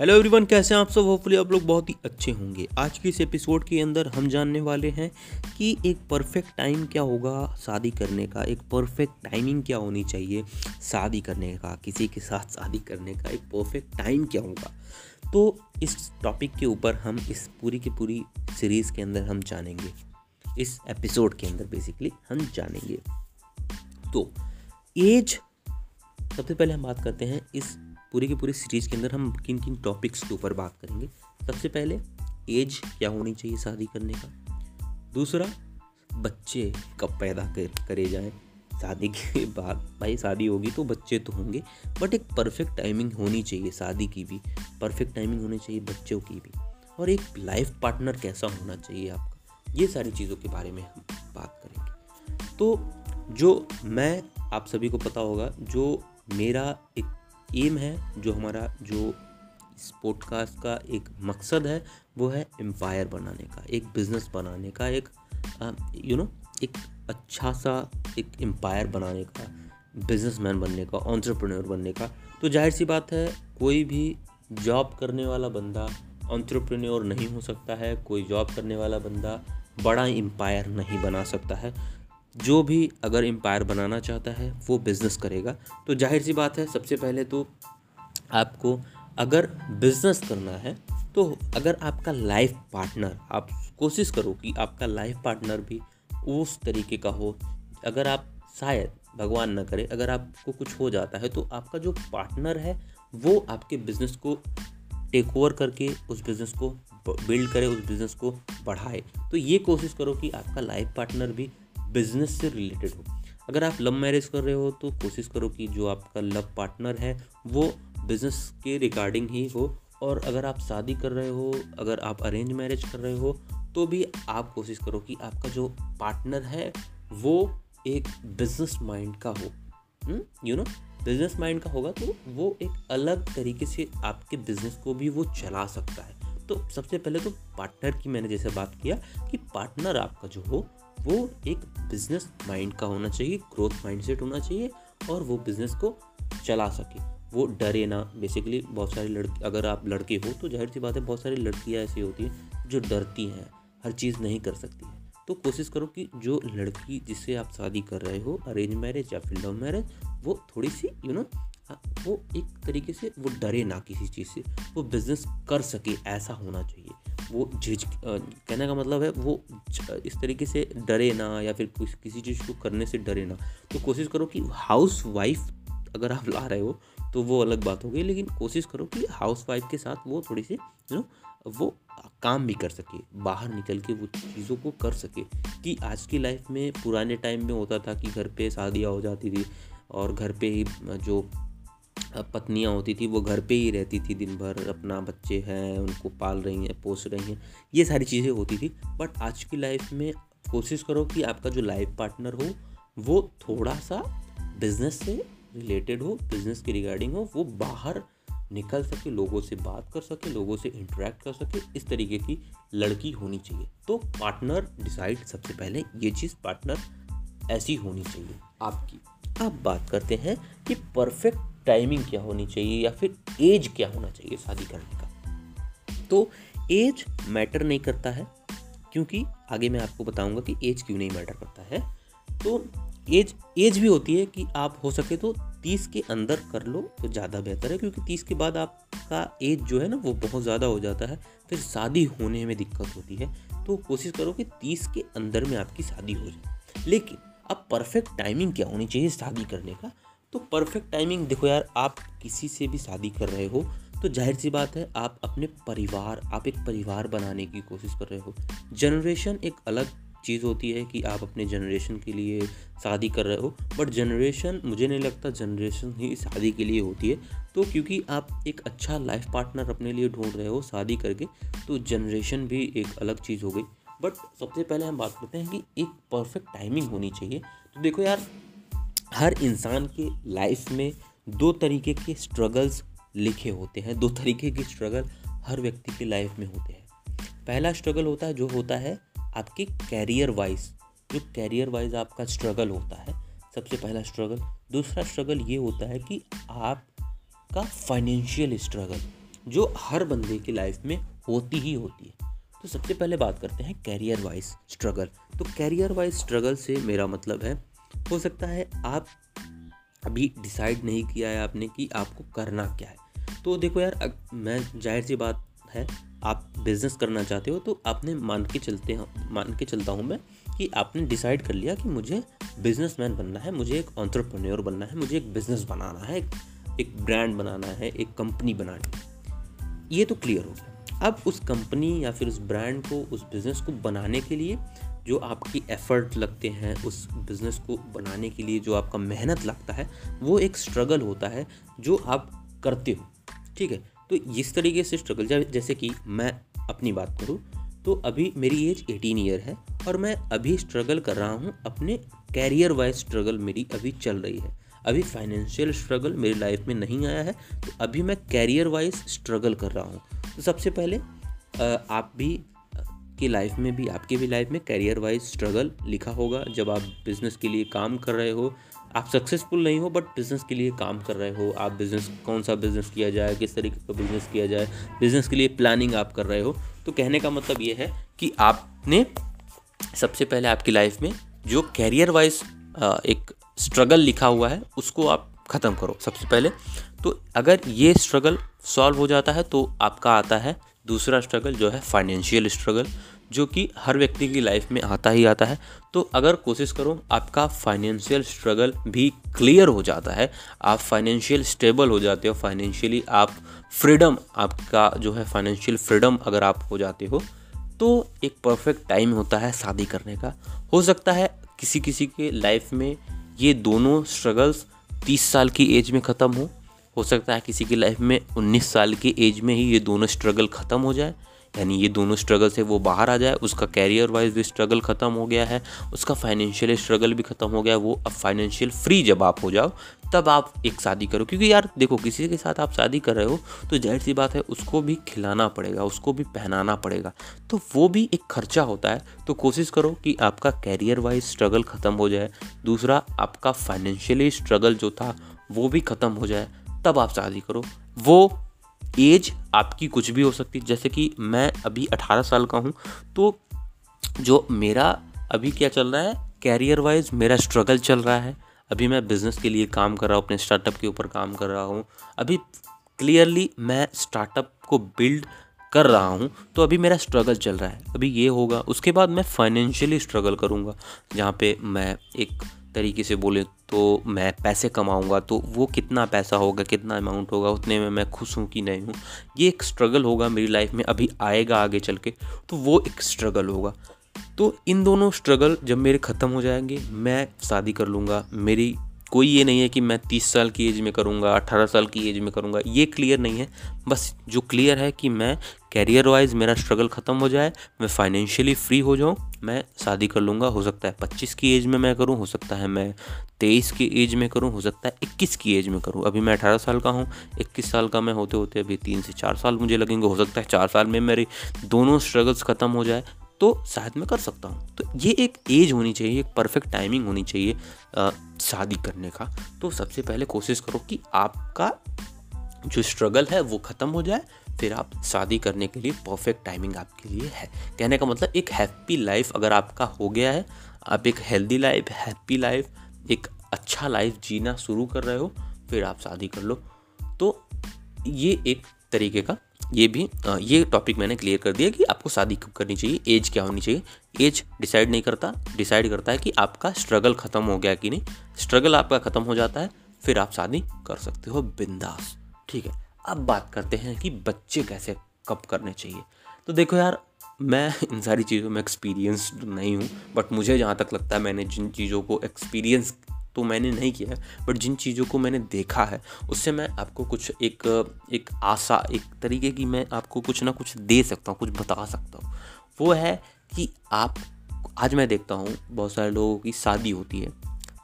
Hello everyone कैसे हैं आप सब? होपफुली आप लोग बहुत ही अच्छे होंगे। आज की इस एपिसोड के अंदर हम जानने वाले हैं कि एक परफेक्ट टाइम क्या होगा शादी करने का। एक परफेक्ट टाइमिंग क्या होनी चाहिए शादी करने का, किसी के साथ शादी करने का। एक परफेक्ट टाइम क्या होगा? तो इस टॉपिक के ऊपर हम इस पूरी की पूरी सीरीज़ के अंदर हम जानेंगे। इस एपिसोड के अंदर बेसिकली हम जानेंगे। तो एज सबसे पहले हम बात करते हैं इस पूरी की पूरी सीरीज़ के अंदर हम किन किन टॉपिक्स के ऊपर बात करेंगे। सबसे पहले एज क्या होनी चाहिए शादी करने का? दूसरा, बच्चे कब पैदा कर, करे जाएँ? शादी के बाद, भाई शादी होगी तो बच्चे तो होंगे बट एक परफेक्ट टाइमिंग होनी चाहिए शादी की भी। परफेक्ट टाइमिंग होनी चाहिए बच्चों की भी। और एक लाइफ पार्टनर कैसा होना चाहिए आपका? ये सारी चीज़ों के बारे में हम बात करेंगे। तो जो मैं, आप सभी को पता होगा, जो मेरा एक एम है, जो हमारा, जो इस पॉडकास्ट का एक मकसद है, वो है एम्पायर बनाने का, एक बिज़नेस बनाने का, एक यू नो एक अच्छा सा, एक एम्पायर बनाने का बिजनेसमैन बनने का ऑन्टरप्रेन्योर बनने का। तो ज़ाहिर सी बात है, कोई भी जॉब करने वाला बंदा ऑन्टरप्रेन्योर नहीं हो सकता है, कोई जॉब करने वाला बंदा बड़ा एम्पायर नहीं बना सकता है। जो भी अगर एम्पायर बनाना चाहता है, वो बिज़नेस करेगा। तो ज़ाहिर सी बात है, सबसे पहले तो आपको अगर बिज़नेस करना है तो अगर आपका लाइफ पार्टनर आप कोशिश करो कि आपका लाइफ पार्टनर भी उस तरीके का हो। अगर आप, शायद भगवान न करे, अगर आपको कुछ हो जाता है तो आपका जो पार्टनर है, वो आपके बिज़नेस को टेक ओवर करके, उस बिज़नेस को बिल्ड करे, उस बिज़नेस को बढ़ाए। तो ये कोशिश करो कि आपका लाइफ पार्टनर भी बिज़नेस से रिलेटेड हो। अगर आप लव मैरिज कर रहे हो तो कोशिश करो कि जो आपका लव पार्टनर है, वो बिज़नेस के रिगार्डिंग ही हो। और अगर आप शादी कर रहे हो, अगर आप अरेंज मैरिज कर रहे हो तो भी आप कोशिश करो कि आपका जो पार्टनर है, वो एक बिज़नेस माइंड का हो। यू नो बिज़नेस माइंड का होगा तो वो एक अलग तरीके से आपके बिज़नेस को भी वो चला सकता है। तो सबसे पहले तो पार्टनर की मैंने जैसे बात किया कि पार्टनर आपका जो हो, वो एक बिज़नेस माइंड का होना चाहिए, ग्रोथ माइंडसेट होना चाहिए और वो बिज़नेस को चला सके। वो डरे ना, बेसिकली बहुत सारी लड़की, अगर आप लड़के हो तो ज़ाहिर सी बात है बहुत सारी लड़कियाँ ऐसी होती हैं जो डरती हैं, हर चीज़ नहीं कर सकती तो कोशिश करो कि जो लड़की जिससे आप शादी कर रहे हो अरेंज मैरिज या फिर लव मैरिज वो थोड़ी सी यू नो वो एक तरीके से वो डरे ना किसी चीज़ से, वो बिज़नेस कर सके, ऐसा होना चाहिए। वो झिझ कहने का मतलब है वो इस तरीके से डरे ना या फिर किसी चीज़ को करने से डरे ना। तो कोशिश करो कि हाउस वाइफ अगर आप ला रहे हो तो वो अलग बात हो गई, लेकिन कोशिश करो कि हाउस वाइफ के साथ वो थोड़ी सी यू नो वो काम भी कर सके, बाहर निकल के वो चीज़ों को कर सके। कि आज की लाइफ में पुराने टाइम में होता था कि घर पे शादियाँ हो जाती थी और घर पे ही जो पत्नियाँ होती थी, वो घर पे ही रहती थी दिन भर अपना बच्चे हैं, उनको पाल रही हैं, पोस रही हैं, ये सारी चीज़ें होती थी। बट आज की लाइफ में कोशिश करो कि आपका जो लाइफ पार्टनर हो, वो थोड़ा सा बिज़नेस से रिलेटेड हो बिज़नेस के रिगार्डिंग हो, वो बाहर निकल सके, लोगों से बात कर सके, लोगों से इंटरेक्ट कर सके, इस तरीके की लड़की होनी चाहिए। तो पार्टनर डिसाइड सबसे पहले ये चीज़ पार्टनर ऐसी होनी चाहिए आपकी। अब बात करते हैं कि परफेक्ट टाइमिंग क्या होनी चाहिए या फिर एज क्या होना चाहिए शादी करने का। तो एज मैटर नहीं करता है, क्योंकि आगे मैं आपको बताऊँगा कि एज क्यों नहीं मैटर करता है। तो एज एज भी होती है कि आप हो सके तो तीस के अंदर कर लो तो ज़्यादा बेहतर है, क्योंकि तीस के बाद आपका एज जो है ना वो बहुत ज़्यादा हो जाता है, फिर शादी होने में दिक्कत होती है। तो कोशिश करो कि तीस के अंदर में आपकी शादी हो जाए। लेकिन अब परफेक्ट टाइमिंग क्या होनी चाहिए शादी करने का? तो परफेक्ट टाइमिंग देखो यार, आप किसी से भी शादी कर रहे हो तो ज़ाहिर सी बात है, आप अपने परिवार, आप एक परिवार बनाने की कोशिश कर रहे हो। जनरेशन एक अलग चीज़ होती है कि आप अपने जनरेशन के लिए शादी कर रहे हो बट जनरेशन मुझे नहीं लगता जनरेशन ही शादी के लिए होती है। तो क्योंकि आप एक अच्छा लाइफ पार्टनर अपने लिए ढूंढ रहे हो शादी करके तो जनरेशन भी एक अलग चीज़ हो गई। बट सबसे पहले हम बात करते हैं कि एक परफेक्ट टाइमिंग होनी चाहिए। तो देखो यार, हर इंसान के लाइफ में दो तरीके के स्ट्रगल्स लिखे होते हैं, दो तरीके के स्ट्रगल हर व्यक्ति के लाइफ में होते हैं। पहला स्ट्रगल होता है, जो होता है आपके कैरियर वाइज जो कैरियर वाइज आपका स्ट्रगल होता है, सबसे पहला स्ट्रगल दूसरा स्ट्रगल ये होता है कि आपका फाइनेंशियल स्ट्रगल जो हर बंदे की लाइफ में होती ही होती है। तो सबसे पहले बात करते हैं कैरियर वाइज स्ट्रगल तो कैरियर वाइज स्ट्रगल से मेरा मतलब है, हो सकता है आप अभी डिसाइड नहीं किया है आपने कि आपको करना क्या है। तो देखो यार मैं ज़ाहिर सी बात है, आप बिज़नेस करना चाहते हो तो आपने मान के चलते मान के चलता हूँ मैं कि आपने डिसाइड कर लिया कि मुझे बिजनेसमैन बनना है, मुझे एक ऑन्टरप्रन्योर बनना है, मुझे एक बिज़नेस बनाना है, एक ब्रांड बनाना है, एक कंपनी बनानी है। ये तो क्लियर हो गया। अब उस कंपनी या फिर उस ब्रांड को, उस बिज़नेस को बनाने के लिए जो आपकी एफ़र्ट लगते हैं, उस बिज़नेस को बनाने के लिए जो आपका मेहनत लगता है, वो एक स्ट्रगल होता है जो आप करते हो। ठीक है? तो इस तरीके से स्ट्रगल जैसे कि मैं अपनी बात करूँ तो अभी मेरी एज 18 ईयर है और मैं अभी स्ट्रगल कर रहा हूँ, अपने कैरियर वाइज स्ट्रगल मेरी अभी चल रही है। अभी फाइनेंशियल स्ट्रगल मेरी लाइफ में नहीं आया है तो अभी मैं कैरियर वाइज स्ट्रगल कर रहा हूँ। तो सबसे पहले आप भी की लाइफ में भी, आपकी भी लाइफ में कैरियर वाइज स्ट्रगल लिखा होगा। जब आप बिज़नेस के लिए काम कर रहे हो, आप सक्सेसफुल नहीं हो बट बिज़नेस के लिए काम कर रहे हो। आप बिज़नेस कौन सा बिज़नेस किया जाए, किस तरीके का बिज़नेस किया जाए बिज़नेस के लिए प्लानिंग आप कर रहे हो। तो कहने का मतलब ये है कि आपने सबसे पहले आपकी लाइफ में जो कैरियर वाइज एक स्ट्रगल लिखा हुआ है, उसको आप ख़त्म करो सबसे पहले। तो अगर ये स्ट्रगल सॉल्व हो जाता है तो आपका आता है दूसरा स्ट्रगल जो है फाइनेंशियल स्ट्रगल जो कि हर व्यक्ति की लाइफ में आता ही आता है। तो अगर कोशिश करो, आपका फाइनेंशियल स्ट्रगल भी क्लियर हो जाता है, आप फाइनेंशियल स्टेबल हो जाते हो फाइनेंशियली आप फ्रीडम आपका जो है फाइनेंशियल फ्रीडम अगर आप हो जाते हो तो एक परफेक्ट टाइम होता है शादी करने का। हो सकता है किसी किसी के लाइफ में ये दोनों स्ट्रगल्स तीस साल की एज में ख़त्म हो हो सकता है किसी की लाइफ में उन्नीस साल की एज में ही ये दोनों स्ट्रगल ख़त्म हो जाए। यानी ये दोनों स्ट्रगल से वो बाहर आ जाए, उसका कैरियर वाइज भी स्ट्रगल ख़त्म हो गया है, उसका फाइनेंशियल स्ट्रगल भी ख़त्म हो गया, वो अब फाइनेंशियल फ्री जब आप हो जाओ, तब आप एक शादी करो। क्योंकि यार देखो, किसी के साथ आप शादी कर रहे हो तो ज़ाहिर सी बात है उसको भी खिलाना पड़ेगा, उसको भी पहनाना पड़ेगा। तो वो भी एक खर्चा होता है। तो कोशिश करो कि आपका कैरियर वाइज स्ट्रगल ख़त्म हो जाए, दूसरा आपका फाइनेंशियली स्ट्रगल जो था, वो भी ख़त्म हो जाए। तब आप शादी करो। वो एज आपकी कुछ भी हो सकती है। जैसे कि मैं अभी 18 साल का हूँ तो जो मेरा अभी क्या चल रहा है कैरियर वाइज मेरा स्ट्रगल चल रहा है। अभी मैं बिज़नेस के लिए काम कर रहा हूँ, अपने स्टार्टअप के ऊपर काम कर रहा हूँ। अभी क्लियरली मैं स्टार्टअप को बिल्ड कर रहा हूँ तो अभी मेरा स्ट्रगल चल रहा है। अभी ये होगा, उसके बाद मैं फाइनेंशियली स्ट्रगल करूँगा। जहाँ पे मैं एक तरीके से बोले तो मैं पैसे कमाऊँगा तो वो कितना पैसा होगा, कितना अमाउंट होगा, उतने में मैं खुश हूँ कि नहीं हूँ। ये एक स्ट्रगल होगा मेरी लाइफ में, अभी आएगा आगे चल के तो वो एक स्ट्रगल होगा। तो इन दोनों स्ट्रगल जब मेरे ख़त्म हो जाएँगे, मैं शादी कर लूँगा, मेरी कोई ये नहीं है कि मैं तीस साल की एज में करूँगा, अठारह साल की एज में करूँगा, ये क्लियर नहीं है। बस जो क्लियर है कि मैं कैरियर वाइज मेरा स्ट्रगल ख़त्म हो जाए, मैं फाइनेंशियली फ्री हो जाऊँ, मैं शादी कर लूँगा, हो सकता है पच्चीस की एज में मैं करूँ, हो सकता है मैं तेईस की एज में करूँ, हो सकता है इक्कीस की एज में करूँ। अभी मैं अठारह साल का हूँ, इक्कीस साल का मैं होते होते अभी तीन से चार साल मुझे लगेंगे, हो सकता है चार साल में मेरी दोनों स्ट्रगल्स ख़त्म हो जाए तो शायद मैं कर सकता हूँ। तो ये एक एज होनी चाहिए, एक परफेक्ट टाइमिंग होनी चाहिए शादी करने का। तो सबसे पहले कोशिश करो कि आपका जो स्ट्रगल है वो ख़त्म हो जाए, फिर आप शादी करने के लिए परफेक्ट टाइमिंग आपके लिए है। कहने का मतलब एक हैप्पी लाइफ अगर आपका हो गया है, आप एक हेल्दी लाइफ हैप्पी लाइफ एक अच्छा लाइफ जीना शुरू कर रहे हो, फिर आप शादी कर लो। तो ये एक तरीके का ये भी ये टॉपिक मैंने क्लियर कर दिया कि आपको शादी कब करनी चाहिए एज क्या होनी चाहिए। एज डिसाइड नहीं करता डिसाइड करता है कि आपका स्ट्रगल ख़त्म हो गया कि नहीं। स्ट्रगल आपका ख़त्म हो जाता है, फिर आप शादी कर सकते हो बिंदास। ठीक है, अब बात करते हैं कि बच्चे कैसे कब करने चाहिए। तो देखो यार, मैं इन सारी चीज़ों में एक्सपीरियंस नहीं हूँ बट मुझे जहाँ तक लगता है मैंने जिन चीज़ों को एक्सपीरियंस तो मैंने नहीं किया है बट जिन चीज़ों को मैंने देखा है, उससे मैं आपको कुछ एक एक आशा, एक तरीके की मैं आपको कुछ ना कुछ दे सकता हूँ, कुछ बता सकता हूँ। वो है कि आप, आज मैं देखता हूँ, बहुत सारे लोगों की शादी होती है।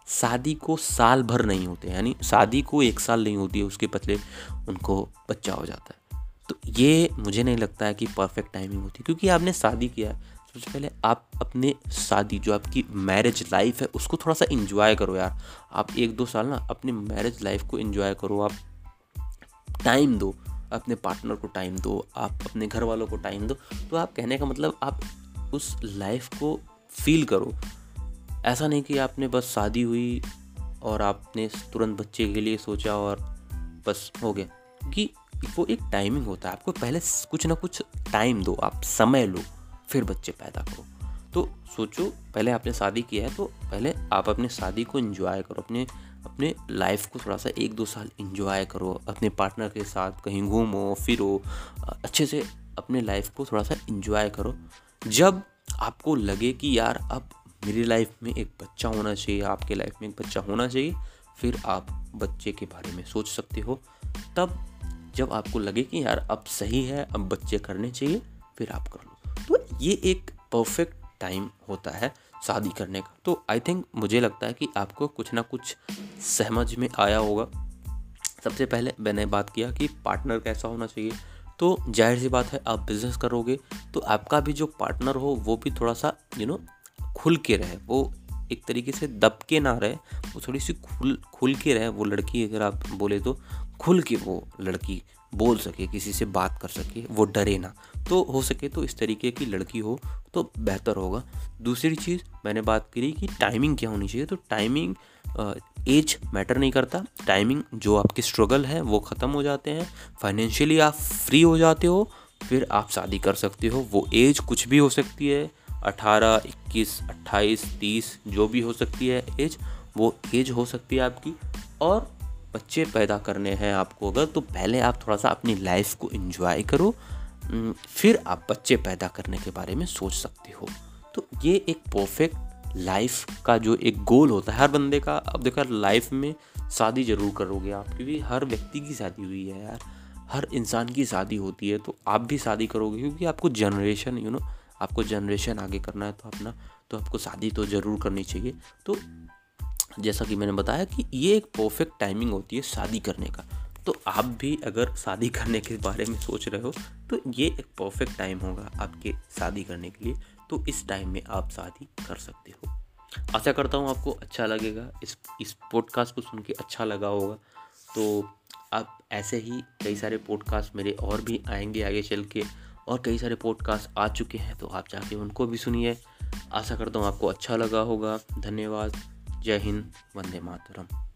शादी को साल भर नहीं होते यानी शादी को एक साल नहीं होती है, उसके पतले उनको बच्चा हो जाता है। तो ये मुझे नहीं लगता है कि परफेक्ट टाइमिंग होती क्योंकि आपने शादी किया है। सबसे पहले, आप अपने शादी, जो आपकी मैरिज लाइफ है, उसको थोड़ा सा इंजॉय करो यार। आप एक दो साल ना अपनी मैरिज लाइफ को इंजॉय करो, आप टाइम दो, अपने पार्टनर को टाइम दो, आप अपने घर वालों को टाइम दो। तो आप कहने का मतलब आप उस लाइफ को फील करो। ऐसा नहीं कि आपने बस शादी हुई और आपने तुरंत बच्चे के लिए सोचा और बस हो गया। कि वो एक टाइमिंग होता है, आपको पहले कुछ ना कुछ टाइम दो, आप समय लो। फिर बच्चे पैदा करो। तो सोचो, पहले आपने शादी किया है तो पहले आप अपने शादी को इन्जॉय करो, अपने अपने लाइफ को थोड़ा सा एक दो साल इन्जॉय करो, अपने पार्टनर के साथ कहीं घूमो, फिरो, अच्छे से अपने लाइफ को थोड़ा सा इन्जॉय करो। जब आपको लगे कि यार, अब मेरी लाइफ में एक बच्चा होना चाहिए, आपके लाइफ में एक बच्चा होना चाहिए, फिर आप बच्चे के बारे में सोच सकते हो। तब जब आपको लगे कि यार, अब सही है, अब बच्चे करने चाहिए, फिर आप कर। ये एक परफेक्ट टाइम होता है शादी करने का। तो आई थिंक मुझे लगता है कि आपको कुछ ना कुछ समझ में आया होगा। सबसे पहले मैंने बात किया कि पार्टनर कैसा होना चाहिए। तो ज़ाहिर सी बात है, आप बिज़नेस करोगे तो आपका भी जो पार्टनर हो, वो भी थोड़ा सा यू नो खुल के रहे। वो एक तरीके से दब के ना रहे, वो थोड़ी सी खुल खुल के रहे। वो लड़की अगर आप बोले तो खुल के वो लड़की बोल सके, किसी से बात कर सके, वो डरे ना। तो हो सके तो इस तरीके की लड़की हो तो बेहतर होगा। दूसरी चीज़, मैंने बात करी कि टाइमिंग क्या होनी चाहिए। तो टाइमिंग एज मैटर नहीं करता। टाइमिंग जो आपके स्ट्रगल है, वो ख़त्म हो जाते हैं। फाइनेंशियली आप फ्री हो जाते हो, फिर आप शादी कर सकते हो। वो एज कुछ भी हो सकती है, अठारह, इक्कीस, अट्ठाईस, तीस, जो भी हो सकती है एज वो एज हो सकती है आपकी। और बच्चे पैदा करने हैं आपको, अगर तो पहले आप थोड़ा सा अपनी लाइफ को इन्जॉय करो। फिर आप बच्चे पैदा करने के बारे में सोच सकते हो। तो ये एक परफेक्ट लाइफ का जो एक गोल होता है, हर बंदे का। अब देखो लाइफ में शादी ज़रूर करोगे आप, क्योंकि हर व्यक्ति की शादी हुई है यार। हर इंसान की शादी होती है तो आप भी शादी करोगे, क्योंकि आपको जनरेशन यू नो आपको जनरेशन आगे करना है तो अपना तो आपको शादी तो ज़रूर करनी चाहिए। तो जैसा कि मैंने बताया कि ये एक परफेक्ट टाइमिंग होती है शादी करने का। तो आप भी अगर शादी करने के बारे में सोच रहे हो तो ये एक परफेक्ट टाइम होगा आपके शादी करने के लिए। तो इस टाइम में आप शादी कर सकते हो। आशा करता हूँ आपको अच्छा लगेगा। इस इस पॉडकास्ट को सुन के अच्छा लगा होगा। तो आप ऐसे ही कई सारे पॉडकास्ट मेरे और भी आएँगे आगे चल के, और कई सारे पॉडकास्ट आ चुके हैं तो आप जाके उनको भी सुनिए। आशा करता हूँ आपको अच्छा लगा होगा। धन्यवाद। जय हिंद वंदे मातरम।